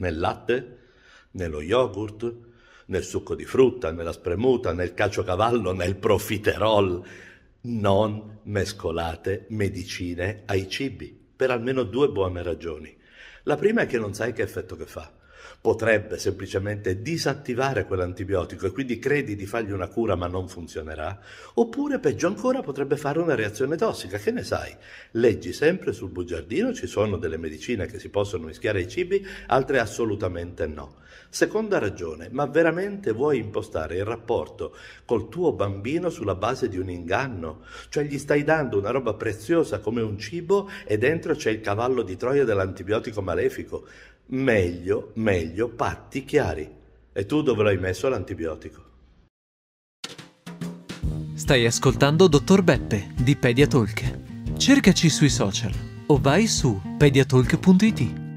Nel latte? Nello yogurt? Nel succo di frutta? Nella spremuta? Nel caciocavallo? Nel profiterol? Non mescolate medicine ai cibi, per almeno due buone ragioni. La prima è che non sai che effetto che fa potrebbe semplicemente disattivare quell'antibiotico e quindi credi di fargli una cura ma non funzionerà, oppure peggio ancora potrebbe fare una reazione tossica, che ne sai? Leggi sempre sul bugiardino, ci sono delle medicine che si possono mischiare ai cibi, altre assolutamente no. Seconda ragione, ma veramente vuoi impostare il rapporto col tuo bambino sulla base di un inganno? Cioè gli stai dando una roba preziosa come un cibo e dentro c'è il cavallo di Troia dell'antibiotico malefico meglio, meglio patti chiari. E tu dove l'hai messo l'antibiotico? Stai ascoltando Dottor Beppe di Pediatalk. Cercaci sui social o vai su pediatalk.it.